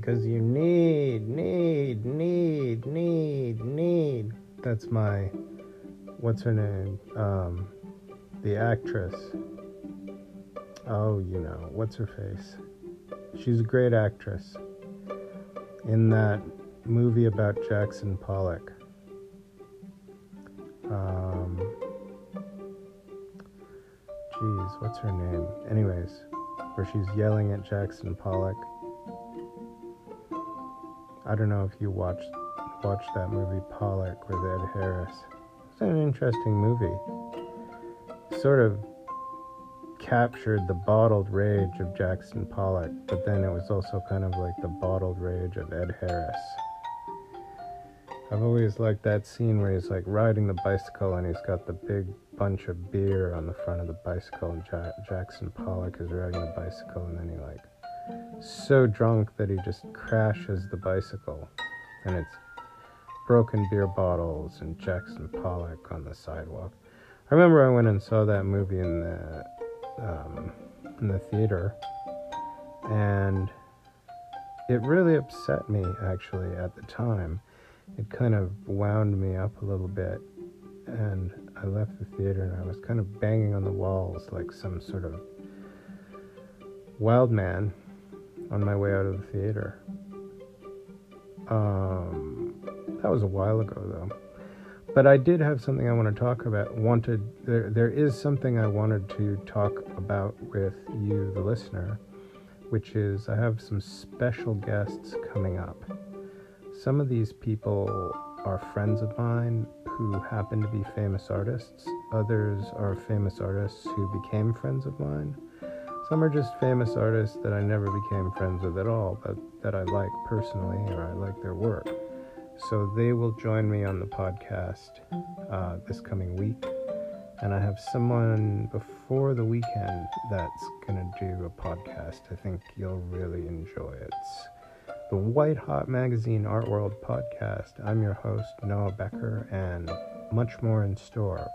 Because you need, need, need, need, need. That's my. What's her name? Um, the actress. Oh, you know, what's her face? She's a great actress. In that movie about Jackson Pollock. Um, geez, what's her name? Anyways, where she's yelling at Jackson Pollock. I don't know if you watched watched that movie Pollock with Ed Harris. It's an interesting movie. Sort of captured the bottled rage of Jackson Pollock, but then it was also kind of like the bottled rage of Ed Harris. I've always liked that scene where he's like riding the bicycle and he's got the big bunch of beer on the front of the bicycle, and ja- Jackson Pollock is riding the bicycle, and then he like so drunk that he just crashes the bicycle, and it's broken beer bottles and Jackson Pollock on the sidewalk. I remember I went and saw that movie in the um, in the theater, and it really upset me actually at the time. It kind of wound me up a little bit, and I left the theater and I was kind of banging on the walls like some sort of wild man on my way out of the theater. Um, that was a while ago though. But I did have something I want to talk about. Wanted there there is something I wanted to talk about with you, the listener, which is I have some special guests coming up. Some of these people are friends of mine who happen to be famous artists. Others are famous artists who became friends of mine. Some are just famous artists that I never became friends with at all, but that I like personally or I like their work. So they will join me on the podcast uh, this coming week. And I have someone before the weekend that's going to do a podcast. I think you'll really enjoy it. It's the Whitehot Magazine Art World podcast. I'm your host, Noah Becker, and much more in store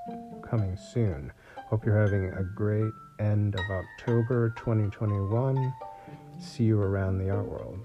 coming soon. Hope you're having a great end of October 2021. See you around the art world.